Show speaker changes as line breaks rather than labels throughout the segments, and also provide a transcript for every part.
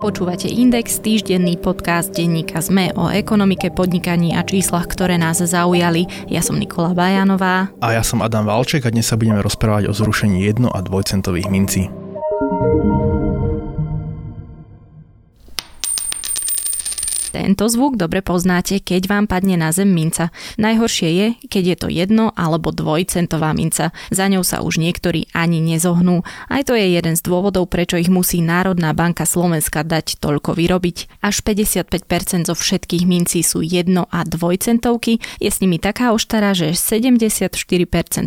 Počúvate Index, týždenný podcast denníka ZME o ekonomike, podnikaní a číslach, ktoré nás zaujali. Ja som Nikola Bajanová.
A ja som Adam Valček a dnes sa budeme rozprávať o zrušení jedno- a dvojcentových mincí.
Tento zvuk dobre poznáte, keď vám padne na zem minca. Najhoršie je, keď je to jedno alebo dvojcentová minca. Za ňou sa už niektorí ani nezohnú. Aj to je jeden z dôvodov, prečo ich musí Národná banka Slovenska dať toľko vyrobiť. Až 55% zo všetkých mincí sú jedno a dvojcentovky. Je s nimi taká oštara, že 74%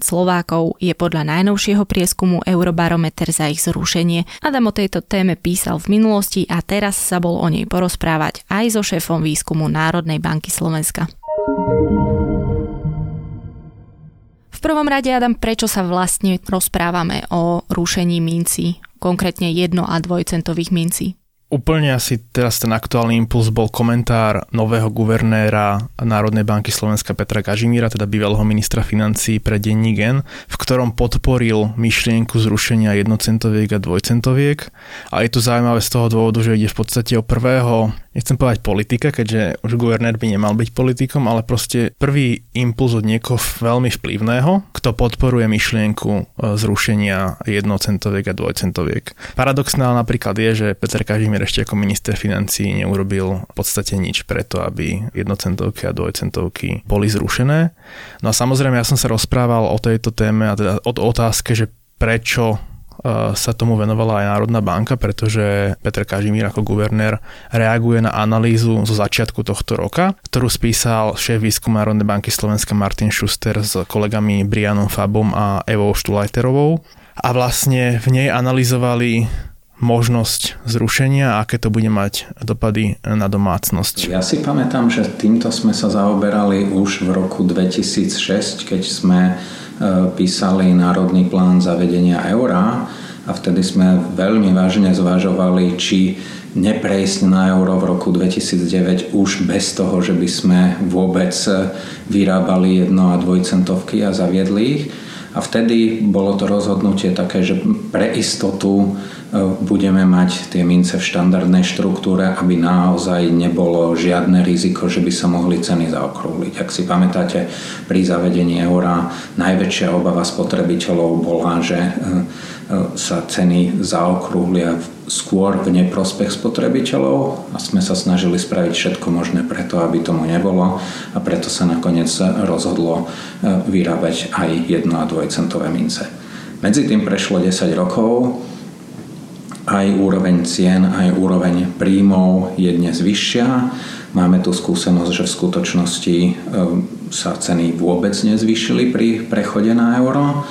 Slovákov je podľa najnovšieho prieskumu Eurobarometer za ich zrušenie. Adam o tejto téme písal v minulosti a teraz sa bol o nej porozprávať aj so šéfom výskumu Národnej banky Slovenska. V prvom rade, Adam, prečo sa vlastne rozprávame o rušení mincí, konkrétne jedno- a dvojcentových mincí?
Úplne asi teraz ten aktuálny impuls bol komentár nového guvernéra Národnej banky Slovenska Petra Kažimíra, teda bývalého ministra financí pre denní gen, v ktorom podporil myšlienku zrušenia jednocentoviek a dvojcentoviek. A je to zaujímavé z toho dôvodu, že ide v podstate o prvého nechcem povedať politika, keďže už guvernér by nemal byť politikom, ale proste prvý impuls od niekoho veľmi vplyvného, kto podporuje myšlienku e, zrušenia jednocentoviek a dvojcentoviek. Paradoxné napríklad je, že Peter Kažimír ešte ako minister financí neurobil v podstate nič preto, aby jednocentovky a dvojcentovky boli zrušené. No a samozrejme ja som sa rozprával o tejto téme a teda o otázke, že prečo sa tomu venovala aj Národná banka, pretože Petr Kažimír ako guvernér reaguje na analýzu zo začiatku tohto roka, ktorú spísal šéf výskumu Národnej banky Slovenska Martin Schuster s kolegami Brianom Fabom a Evou Štulajterovou. A vlastne v nej analyzovali možnosť zrušenia a aké to bude mať dopady na domácnosť.
Ja si pamätám, že týmto sme sa zaoberali už v roku 2006, keď sme písali Národný plán zavedenia eura a vtedy sme veľmi vážne zvažovali, či neprejsť na euro v roku 2009 už bez toho, že by sme vôbec vyrábali jedno a dvojcentovky a zaviedli ich. A vtedy bolo to rozhodnutie také, že pre istotu E, budeme mať tie mince v štandardnej štruktúre, aby naozaj nebolo žiadne riziko, že by sa mohli ceny zaokrúhliť. Ak si pamätáte, pri zavedení eura najväčšia obava spotrebiteľov bola, že e, e, sa ceny zaokrúhlia skôr v neprospech spotrebiteľov a sme sa snažili spraviť všetko možné preto, aby tomu nebolo a preto sa nakoniec rozhodlo vyrábať aj jedno a dvojcentové mince. Medzi tým prešlo 10 rokov, aj úroveň cien, aj úroveň príjmov je dnes vyššia. Máme tu skúsenosť, že v skutočnosti e, sa ceny vôbec nezvyšili pri prechode na euro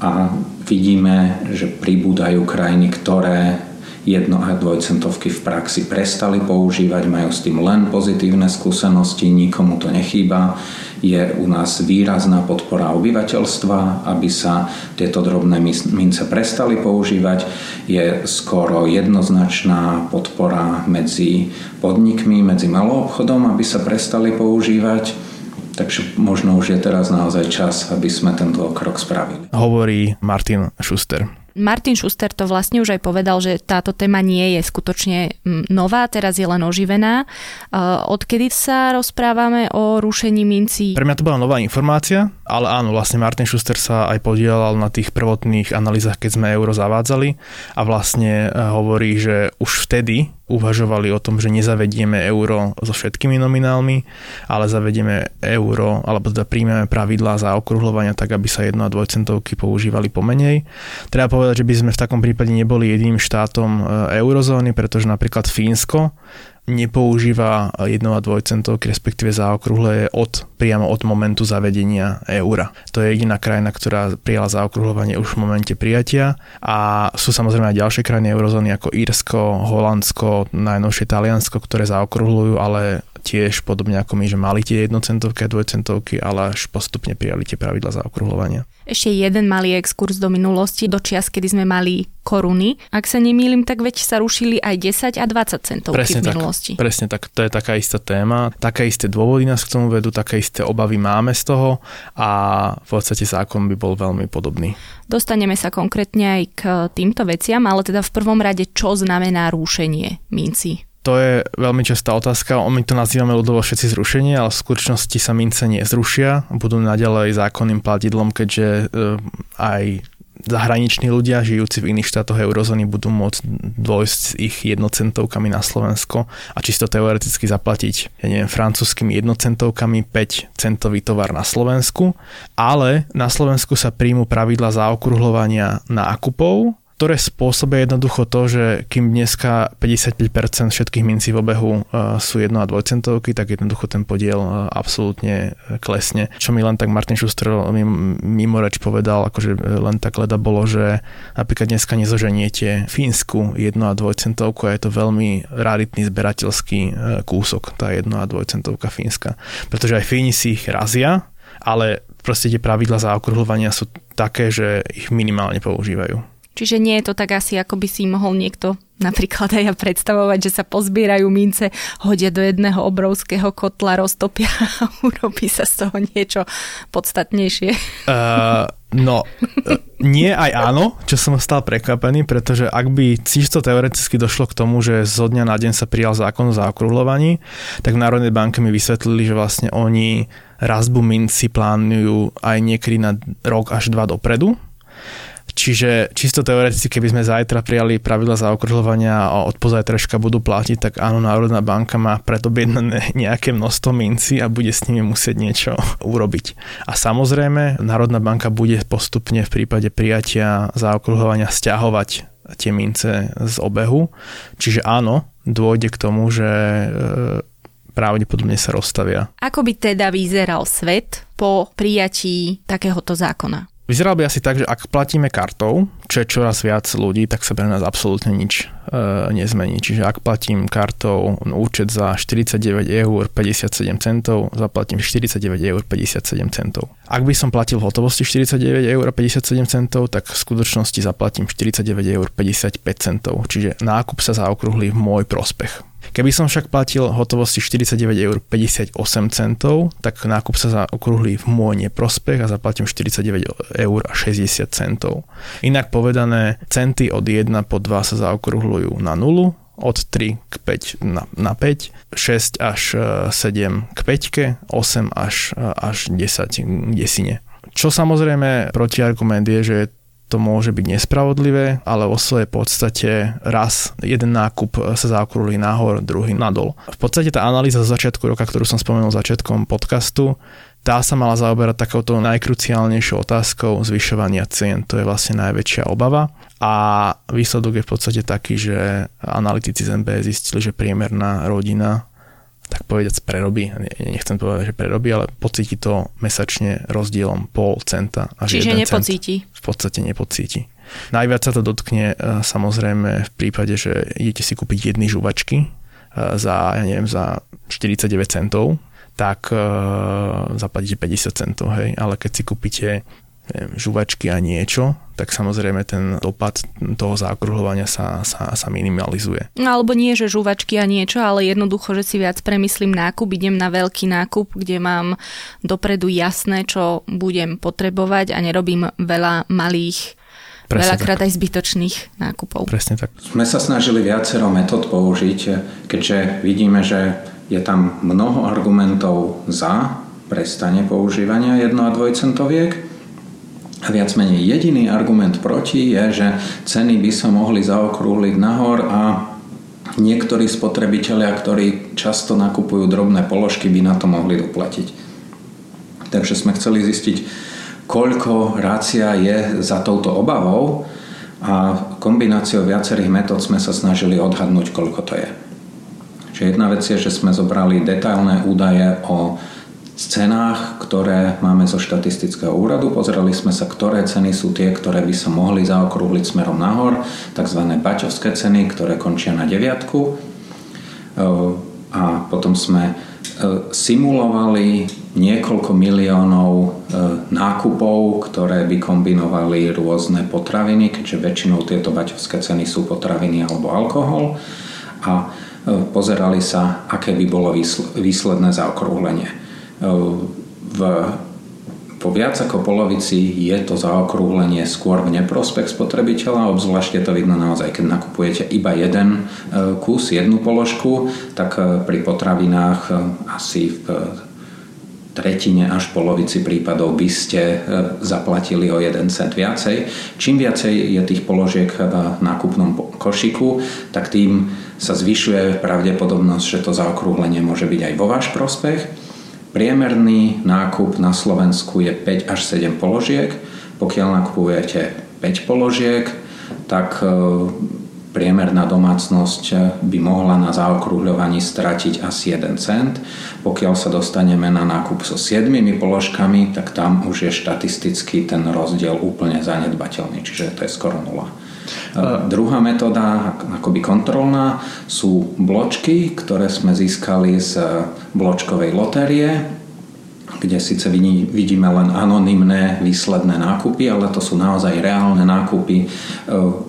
a vidíme, že pribúdajú krajiny, ktoré jedno a dvojcentovky v praxi prestali používať, majú s tým len pozitívne skúsenosti, nikomu to nechýba. Je u nás výrazná podpora obyvateľstva, aby sa tieto drobné mince prestali používať. Je skoro jednoznačná podpora medzi podnikmi, medzi maloobchodom, aby sa prestali používať. Takže možno už je teraz naozaj čas, aby sme tento krok spravili.
Hovorí Martin Schuster.
Martin Schuster to vlastne už aj povedal, že táto téma nie je skutočne nová, teraz je len oživená. Odkedy sa rozprávame o rušení mincí?
Pre mňa to bola nová informácia, ale áno, vlastne Martin Schuster sa aj podielal na tých prvotných analýzach, keď sme euro zavádzali a vlastne e, hovorí, že už vtedy uvažovali o tom, že nezavedieme euro so všetkými nominálmi, ale zavedieme euro, alebo teda príjmeme pravidlá za okruhľovania tak, aby sa jedno a dvojcentovky používali pomenej. Treba povedať, že by sme v takom prípade neboli jediným štátom e, eurozóny, pretože napríklad Fínsko nepoužíva jedno a dvojcentovky, respektíve zaokrúhle od, priamo od momentu zavedenia eura. To je jediná krajina, ktorá prijala zaokrúhľovanie už v momente prijatia a sú samozrejme aj ďalšie krajiny eurozóny ako Írsko, Holandsko, najnovšie Taliansko, ktoré zaokrúhľujú, ale tiež podobne ako my, že mali tie jednocentovky a dvojcentovky, ale až postupne prijali tie pravidla zaokrúhľovania.
Ešte jeden malý exkurs do minulosti, do čias, kedy sme mali koruny. Ak sa nemýlim, tak veď sa rušili aj 10 a 20 centovky presne v minulosti.
Tak, presne tak, to je taká istá téma. Také isté dôvody nás k tomu vedú, také isté obavy máme z toho a v podstate zákon by bol veľmi podobný.
Dostaneme sa konkrétne aj k týmto veciam, ale teda v prvom rade, čo znamená rúšenie minci?
To je veľmi častá otázka. My to nazývame ľudovo všetci zrušenie, ale v skutočnosti sa mince nezrušia. Budú naďalej zákonným platidlom, keďže e, aj zahraniční ľudia žijúci v iných štátoch eurozóny budú môcť dôjsť s ich jednocentovkami na Slovensko a čisto teoreticky zaplatiť, ja neviem, francúzskými jednocentovkami 5 centový tovar na Slovensku, ale na Slovensku sa príjmu pravidla zaokrúhľovania nákupov ktoré spôsobia jednoducho to, že kým dneska 55% všetkých mincí v obehu uh, sú 1 a 2 centovky, tak jednoducho ten podiel uh, absolútne e, klesne. Čo mi len tak Martin Schuster mimo reč povedal, akože len tak leda bolo, že napríklad dneska nezoženiete Fínsku 1 a 2 centovku a je to veľmi raritný zberateľský kúsok, tá 1 a 2 centovka Fínska. Pretože aj Fíni si ich razia, ale proste tie pravidla zaokrúhľovania sú také, že ich minimálne používajú.
Čiže nie je to tak asi, ako by si mohol niekto napríklad aj ja predstavovať, že sa pozbierajú mince, hodia do jedného obrovského kotla, roztopia a urobí sa z toho niečo podstatnejšie.
Uh, no, nie aj áno, čo som stal prekvapený, pretože ak by čisto teoreticky došlo k tomu, že zo dňa na deň sa prijal zákon o zaokrúhľovaní, tak v Národnej banke mi vysvetlili, že vlastne oni razbu minci plánujú aj niekedy na rok až dva dopredu Čiže čisto teoreticky, keby sme zajtra prijali pravidla zaokrúhľovania a od pozajtraška budú platiť, tak áno, Národná banka má predobjednané nejaké množstvo minci a bude s nimi musieť niečo urobiť. A samozrejme, Národná banka bude postupne v prípade prijatia zaokrúhľovania stiahovať tie mince z obehu. Čiže áno, dôjde k tomu, že e, pravdepodobne sa rozstavia.
Ako by teda vyzeral svet po prijatí takéhoto zákona?
Vyzeral by asi tak, že ak platíme kartou, čo je čoraz viac ľudí, tak sa pre nás absolútne nič e, nezmení. Čiže ak platím kartou účet za 49 eur 57 centov, zaplatím 49 eur 57 centov. Ak by som platil v hotovosti 49 eur 57 centov, tak v skutočnosti zaplatím 49 eur 55 centov. Čiže nákup sa zaokrúhli v môj prospech. Keby som však platil hotovosti 49 eur 58 centov, tak nákup sa zaokrúhli v môj neprospech a zaplatím 49 eur a 60 centov. Inak povedané, centy od 1 po 2 sa zaokrúhľujú na 0, od 3 k 5 na, na 5, 6 až 7 e, k 5, 8 až, e, až 10 k desine. Čo samozrejme protiargument je, že to môže byť nespravodlivé, ale vo svojej podstate raz jeden nákup sa zaokrúli nahor, druhý nadol. V podstate tá analýza z začiatku roka, ktorú som spomenul začiatkom podcastu, tá sa mala zaoberať takouto najkruciálnejšou otázkou zvyšovania cien. To je vlastne najväčšia obava. A výsledok je v podstate taký, že analytici z MB zistili, že priemerná rodina tak povedať prerobí, nechcem povedať, že prerobí, ale pocíti to mesačne rozdielom pol centa.
Až Čiže nepocíti.
Cent v podstate nepocíti. Najviac sa to dotkne e, samozrejme v prípade, že idete si kúpiť jedny žuvačky e, za, ja neviem, za 49 centov, tak uh, zaplatíte 50 centov, hej, ale keď si kúpite neviem, žuvačky a niečo, tak samozrejme ten dopad toho zaokrúhľovania sa, sa, sa minimalizuje.
No alebo nie, že žuvačky a niečo, ale jednoducho, že si viac premyslím nákup, idem na veľký nákup, kde mám dopredu jasné, čo budem potrebovať a nerobím veľa malých Presne veľakrát tak. aj zbytočných nákupov.
Presne tak.
Sme sa snažili viacero metód použiť, keďže vidíme, že je tam mnoho argumentov za prestanie používania jedno- a dvojcentoviek viac menej jediný argument proti je, že ceny by sa mohli zaokrúhliť nahor a niektorí spotrebitelia, ktorí často nakupujú drobné položky, by na to mohli doplatiť. Takže sme chceli zistiť, koľko rácia je za touto obavou a kombináciou viacerých metód sme sa snažili odhadnúť, koľko to je. Čiže jedna vec je, že sme zobrali detailné údaje o cenách, ktoré máme zo štatistického úradu. Pozerali sme sa, ktoré ceny sú tie, ktoré by sa mohli zaokrúhliť smerom nahor, tzv. baťovské ceny, ktoré končia na deviatku. A potom sme simulovali niekoľko miliónov e, nákupov, ktoré by kombinovali rôzne potraviny, keďže väčšinou tieto baťovské ceny sú potraviny alebo alkohol a pozerali sa, aké by bolo výsledné zaokrúhlenie. V po viac ako polovici je to zaokrúhlenie skôr v neprospech spotrebiteľa, obzvlášť je to vidno naozaj, keď nakupujete iba jeden e, kus, jednu položku, tak e, pri potravinách e, asi v tretine až polovici prípadov by ste zaplatili o 1 cent viacej. Čím viacej je tých položiek v nákupnom košiku, tak tým sa zvyšuje pravdepodobnosť, že to zaokrúhlenie môže byť aj vo váš prospech. Priemerný nákup na Slovensku je 5 až 7 položiek. Pokiaľ nakupujete 5 položiek, tak e, priemerná domácnosť by mohla na zaokrúhľovaní stratiť asi 1 cent. Pokiaľ sa dostaneme na nákup so 7 položkami, tak tam už je štatisticky ten rozdiel úplne zanedbateľný, čiže to je skoro nula. Uh, druhá metóda, akoby kontrolná, sú bločky, ktoré sme získali z bločkovej lotérie, kde síce vidíme len anonymné výsledné nákupy, ale to sú naozaj reálne nákupy e,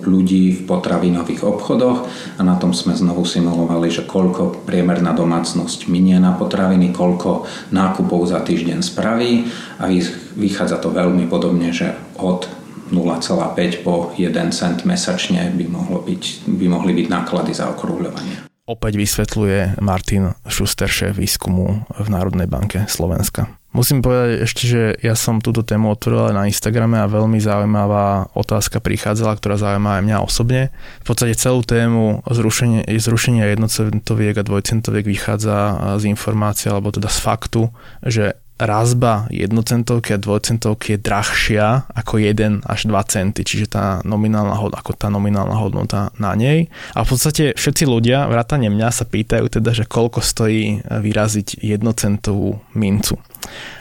ľudí v potravinových obchodoch. A na tom sme znovu simulovali, že koľko priemerná domácnosť minie na potraviny, koľko nákupov za týždeň spraví. A vychádza to veľmi podobne, že od 0,5 po 1 cent mesačne by, mohlo byť, by mohli byť náklady za okrúhľovanie.
Opäť vysvetľuje Martin Schuster, šéf výskumu v Národnej banke Slovenska. Musím povedať ešte, že ja som túto tému otvoril na Instagrame a veľmi zaujímavá otázka prichádzala, ktorá zaujíma aj mňa osobne. V podstate celú tému zrušenie, zrušenia jednocentoviek a dvojcentoviek vychádza z informácie, alebo teda z faktu, že razba jednocentovky a dvojcentovky je drahšia ako 1 až 2 centy, čiže tá nominálna hodnota, ako tá nominálna hodnota na nej. A v podstate všetci ľudia, vrátane mňa, sa pýtajú teda, že koľko stojí vyraziť jednocentovú mincu.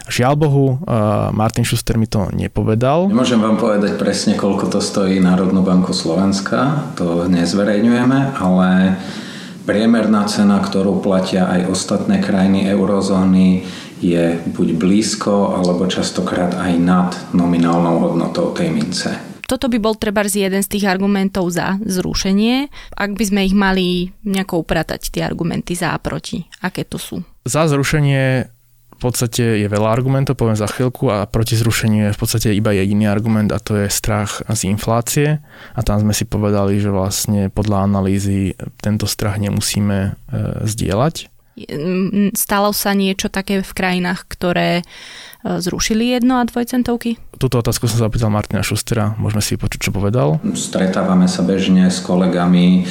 Žiaľ Bohu, Martin Schuster mi to nepovedal.
Nemôžem vám povedať presne, koľko to stojí Národnú banku Slovenska, to nezverejňujeme, ale priemerná cena, ktorú platia aj ostatné krajiny eurozóny, je buď blízko, alebo častokrát aj nad nominálnou hodnotou tej mince.
Toto by bol treba jeden z tých argumentov za zrušenie. Ak by sme ich mali nejako upratať, tie argumenty za a proti, aké to sú?
Za zrušenie v podstate je veľa argumentov, poviem za chvíľku, a proti zrušeniu je v podstate iba jediný argument a to je strach z inflácie. A tam sme si povedali, že vlastne podľa analýzy tento strach nemusíme e, zdieľať
Stalo sa niečo také v krajinách, ktoré e, zrušili jedno a dvojcentovky?
Túto otázku som zapýtal Martina Šustera, môžeme si počuť, čo povedal.
Stretávame sa bežne s kolegami e,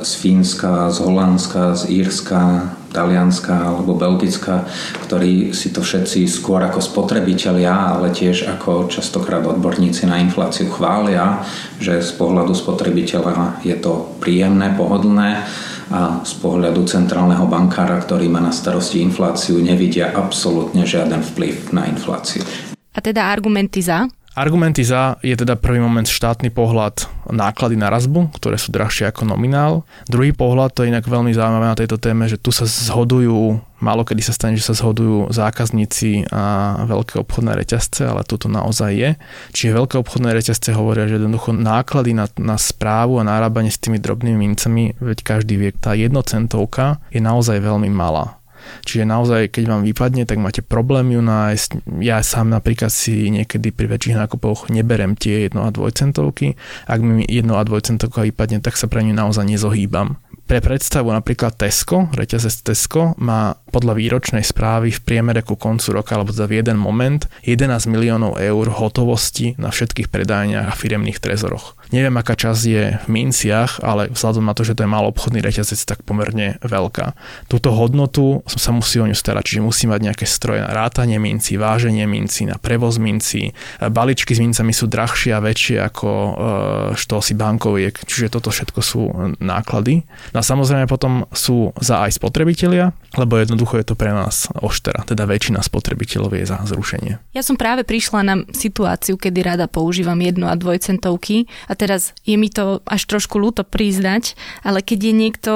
z Fínska, z Holandska, z Írska, Talianska alebo Belgická, ktorí si to všetci skôr ako spotrebitelia, ale tiež ako častokrát odborníci na infláciu chvália, že z pohľadu spotrebiteľa je to príjemné, pohodlné a z pohľadu centrálneho bankára, ktorý má na starosti infláciu, nevidia absolútne žiaden vplyv na infláciu.
A teda argumenty za?
Argumenty za je teda prvý moment štátny pohľad náklady na razbu, ktoré sú drahšie ako nominál. Druhý pohľad, to je inak veľmi zaujímavé na tejto téme, že tu sa zhodujú, málo kedy sa stane, že sa zhodujú zákazníci a veľké obchodné reťazce, ale toto naozaj je. Čiže veľké obchodné reťazce hovoria, že jednoducho náklady na, na správu a nárábanie s tými drobnými mincami, veď každý vie, tá jednocentovka je naozaj veľmi malá Čiže naozaj, keď vám vypadne, tak máte problém ju nájsť. Ja sám napríklad si niekedy pri väčších nákupoch neberem tie 1 a 2 centovky. Ak mi 1 a 2 centovka vypadne, tak sa pre ňu naozaj nezohýbam. Pre predstavu napríklad Tesco, reťazec Tesco, má podľa výročnej správy v priemere ku koncu roka alebo za jeden moment 11 miliónov eur hotovosti na všetkých predajniach a firemných trezoroch. Neviem, aká časť je v minciach, ale vzhľadom na to, že to je mal obchodný reťazec, tak pomerne veľká. Túto hodnotu sa musí o ňu starať, čiže musí mať nejaké stroje na rátanie minci, váženie minci, na prevoz minci. Baličky s mincami sú drahšie a väčšie ako e, štosy bankoviek, čiže toto všetko sú náklady. No a samozrejme potom sú za aj spotrebitelia, lebo jednoducho je to pre nás oštera, teda väčšina spotrebiteľov je za zrušenie.
Ja som práve prišla na situáciu, kedy rada používam jedno a dvojcentovky a teraz je mi to až trošku ľúto priznať, ale keď je niekto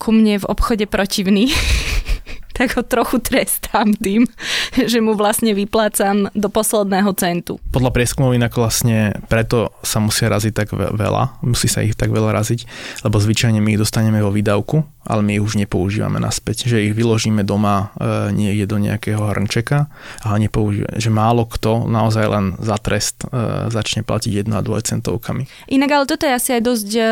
ku mne v obchode protivný, tak ho trochu trestám tým, že mu vlastne vyplácam do posledného centu.
Podľa prieskumov inak vlastne preto sa musia raziť tak veľa, musí sa ich tak veľa raziť, lebo zvyčajne my ich dostaneme vo výdavku, ale my ich už nepoužívame naspäť, že ich vyložíme doma e, niekde do nejakého hrnčeka a nepoužívame, že málo kto naozaj len za trest e, začne platiť 1 a 2 centovkami.
Inak ale toto je asi aj dosť e,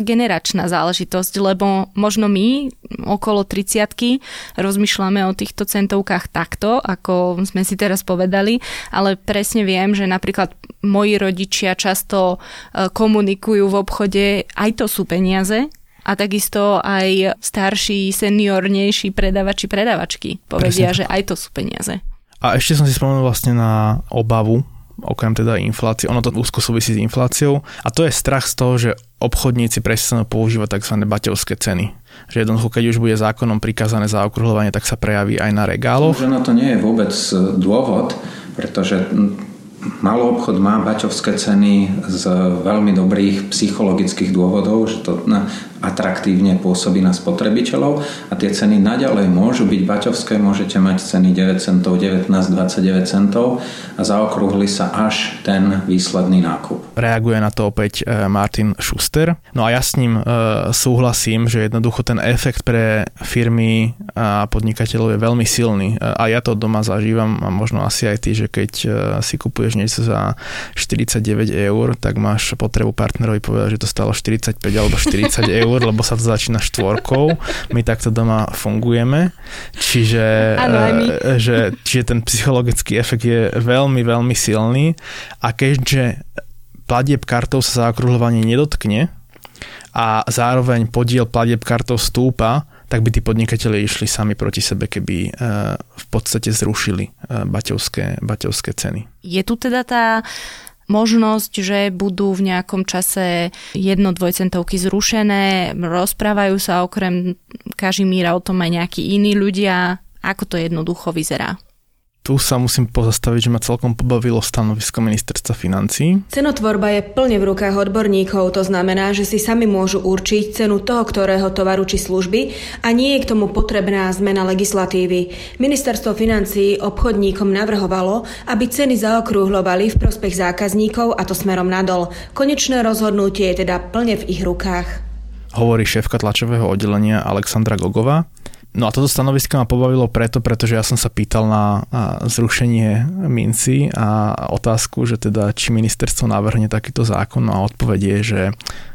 generačná záležitosť, lebo možno my okolo 30 rozmýšľame o týchto centovkách takto, ako sme si teraz povedali, ale presne viem, že napríklad moji rodičia často komunikujú v obchode, aj to sú peniaze, a takisto aj starší, seniornejší predavači, predavačky povedia, Presne. že aj to sú peniaze.
A ešte som si spomenul vlastne na obavu, okrem teda inflácie, ono to úzko súvisí s infláciou a to je strach z toho, že obchodníci prestanú používať tzv. baťovské ceny. Že jednoducho, keď už bude zákonom prikázané zaokrúhľovanie, tak sa prejaví aj na regáloch.
Že na to nie je vôbec dôvod, pretože Malý obchod má baťovské ceny z veľmi dobrých psychologických dôvodov, že to atraktívne pôsobí na spotrebiteľov a tie ceny naďalej môžu byť baťovské, môžete mať ceny 9 centov, 19, 29 centov a zaokrúhli sa až ten výsledný nákup.
Reaguje na to opäť e, Martin Schuster. No a ja s ním e, súhlasím, že jednoducho ten efekt pre firmy a podnikateľov je veľmi silný. E, a ja to doma zažívam a možno asi aj ty, že keď si kupuješ niečo za 49 eur, tak máš potrebu partnerovi povedať, že to stalo 45 alebo 40 eur lebo sa to začína štvorkou. My takto doma fungujeme. Čiže,
ano,
e, že, čiže ten psychologický efekt je veľmi, veľmi silný a keďže platieb kartou sa zaokrúhľovanie nedotkne a zároveň podiel platieb kartou stúpa, tak by tí podnikatelia išli sami proti sebe, keby e, v podstate zrušili e, baťovské, baťovské ceny.
Je tu teda tá možnosť, že budú v nejakom čase jedno dvojcentovky zrušené, rozprávajú sa okrem Kažimíra o tom aj nejakí iní ľudia, ako to jednoducho vyzerá
tu sa musím pozastaviť, že ma celkom pobavilo stanovisko ministerstva financí.
Cenotvorba je plne v rukách odborníkov, to znamená, že si sami môžu určiť cenu toho, ktorého tovaru či služby a nie je k tomu potrebná zmena legislatívy. Ministerstvo financí obchodníkom navrhovalo, aby ceny zaokrúhľovali v prospech zákazníkov a to smerom nadol. Konečné rozhodnutie je teda plne v ich rukách.
Hovorí šéfka tlačového oddelenia Alexandra Gogová. No a toto stanovisko ma pobavilo preto, pretože ja som sa pýtal na zrušenie minci a otázku, že teda či ministerstvo navrhne takýto zákon no a odpoveď je, že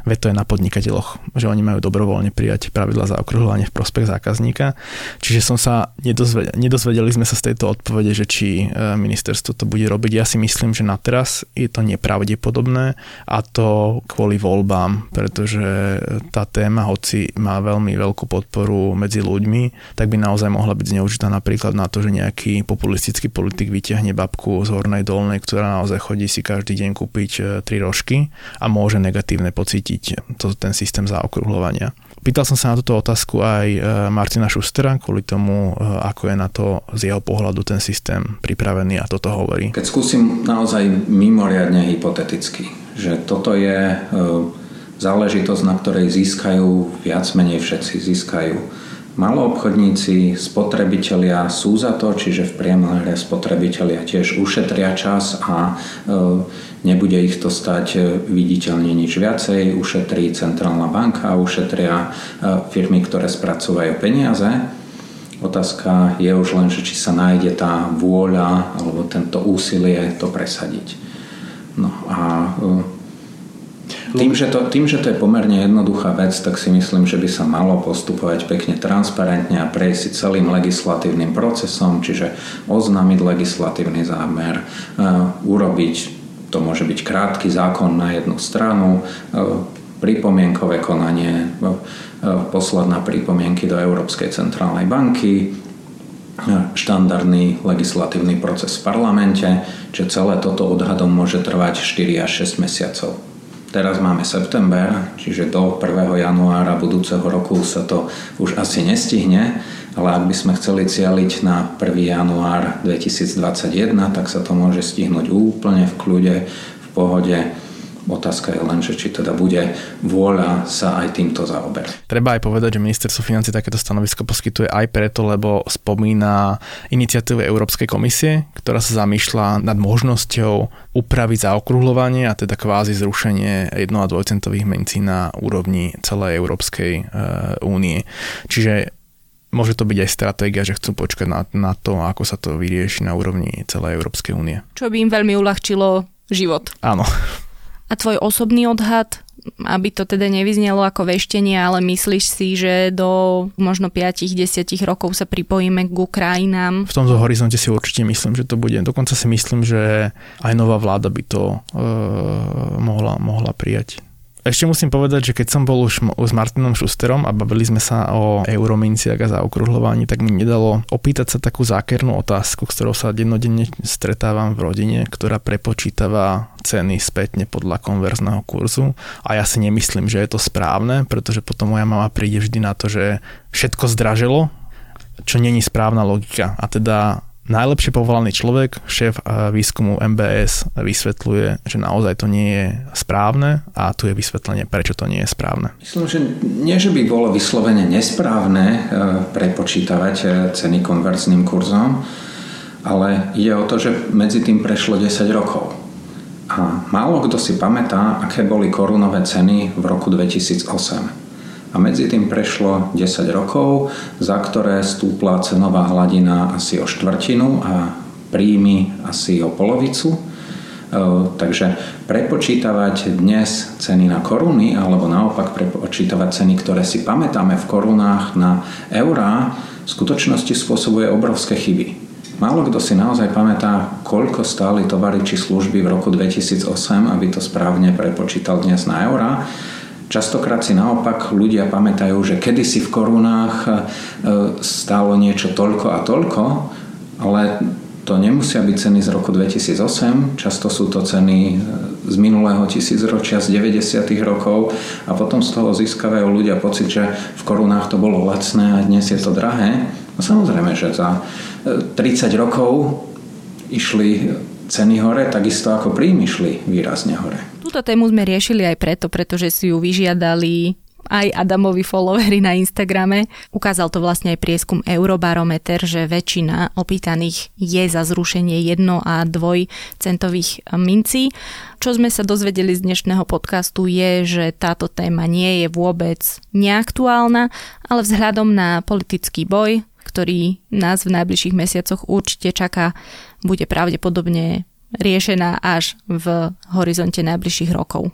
veď to je na podnikateľoch, že oni majú dobrovoľne prijať pravidla za okruhľovanie v prospech zákazníka. Čiže som sa nedozvedeli, nedozvedeli sme sa z tejto odpovede, že či e, ministerstvo to bude robiť. Ja si myslím, že na teraz je to nepravdepodobné a to kvôli voľbám, pretože tá téma, hoci má veľmi veľkú podporu medzi ľuďmi, tak by naozaj mohla byť zneužitá napríklad na to, že nejaký populistický politik vyťahne babku z hornej dolnej, ktorá naozaj chodí si každý deň kúpiť e, tri rožky a môže negatívne pocítiť to, ten systém zaokrúhľovania. Pýtal som sa na túto otázku aj e, Martina Šustera kvôli tomu, e, ako je na to z jeho pohľadu ten systém pripravený a toto hovorí.
Keď skúsim naozaj mimoriadne hypoteticky, že toto je záležitosť, na ktorej získajú viac menej všetci získajú Maloobchodníci, spotrebitelia sú za to, čiže v priemere spotrebitelia tiež ušetria čas a e, nebude ich to stať e, viditeľne nič viacej. Ušetrí centrálna banka, ušetria e, firmy, ktoré spracovajú peniaze. Otázka je už len, že či sa nájde tá vôľa alebo tento úsilie to presadiť. No a tým že, to, tým, že to je pomerne jednoduchá vec, tak si myslím, že by sa malo postupovať pekne transparentne a prejsť celým legislatívnym procesom, čiže oznámiť legislatívny zámer, e, urobiť, to môže byť krátky zákon na jednu stranu, e, pripomienkové konanie, e, posledná pripomienky do Európskej centrálnej banky, štandardný legislatívny proces v parlamente, čiže celé toto odhadom môže trvať 4 až 6 mesiacov. Teraz máme september, čiže do 1. januára budúceho roku sa to už asi nestihne, ale ak by sme chceli cieliť na 1. január 2021, tak sa to môže stihnúť úplne v kľude, v pohode. Otázka je len, že či teda bude vôľa sa aj týmto zaoberať.
Treba aj povedať, že ministerstvo financí takéto stanovisko poskytuje aj preto, lebo spomína iniciatívu Európskej komisie, ktorá sa zamýšľa nad možnosťou upraviť zaokrúhľovanie a teda kvázi zrušenie 1 a 2 centových mencí na úrovni celej Európskej e, únie. Čiže môže to byť aj stratégia, že chcú počkať na, na to, ako sa to vyrieši na úrovni celej Európskej únie.
Čo by im veľmi uľahčilo život.
Áno.
A tvoj osobný odhad, aby to teda nevyznelo ako veštenie, ale myslíš si, že do možno 5-10 rokov sa pripojíme k Ukrajinám?
V tomto horizonte si určite myslím, že to bude. Dokonca si myslím, že aj nová vláda by to e, mohla, mohla prijať. Ešte musím povedať, že keď som bol už s Martinom Šusterom a bavili sme sa o eurominciach a zaokrúhľovaní, tak mi nedalo opýtať sa takú zákernú otázku, ktorou sa dennodenne stretávam v rodine, ktorá prepočítava ceny spätne podľa konverzného kurzu a ja si nemyslím, že je to správne, pretože potom moja mama príde vždy na to, že všetko zdražilo, čo není správna logika. A teda najlepšie povolaný človek, šéf eh, výskumu MBS vysvetľuje, že naozaj to nie je správne a tu je vysvetlenie, prečo to nie je správne.
Myslím, že nie, že by bolo vyslovene nesprávne eh, prepočítavať eh, ceny konverzným kurzom, ale ide o to, že medzi tým prešlo 10 rokov. A málo kto si pamätá, aké boli korunové ceny v roku 2008. A medzi tým prešlo 10 rokov, za ktoré stúpla cenová hladina asi o štvrtinu a príjmy asi o polovicu. E, takže prepočítavať dnes ceny na koruny, alebo naopak prepočítavať ceny, ktoré si pamätáme v korunách na eurá, v skutočnosti spôsobuje obrovské chyby. Málo kto si naozaj pamätá, koľko stáli tovary či služby v roku 2008, aby to správne prepočítal dnes na eurá. Častokrát si naopak ľudia pamätajú, že kedysi v korunách e, stálo niečo toľko a toľko, ale to nemusia byť ceny z roku 2008, často sú to ceny e, z minulého tisícročia, z 90. rokov a potom z toho získavajú ľudia pocit, že v korunách to bolo lacné a dnes je to drahé. No samozrejme, že za 30 e, rokov išli ceny hore, takisto ako príjmy šli výrazne hore.
Túto tému sme riešili aj preto, pretože si ju vyžiadali aj Adamovi followery na Instagrame. Ukázal to vlastne aj prieskum Eurobarometer, že väčšina opýtaných je za zrušenie jedno a dvoj centových mincí. Čo sme sa dozvedeli z dnešného podcastu je, že táto téma nie je vôbec neaktuálna, ale vzhľadom na politický boj, ktorý nás v najbližších mesiacoch určite čaká, bude pravdepodobne riešená až v horizonte najbližších rokov.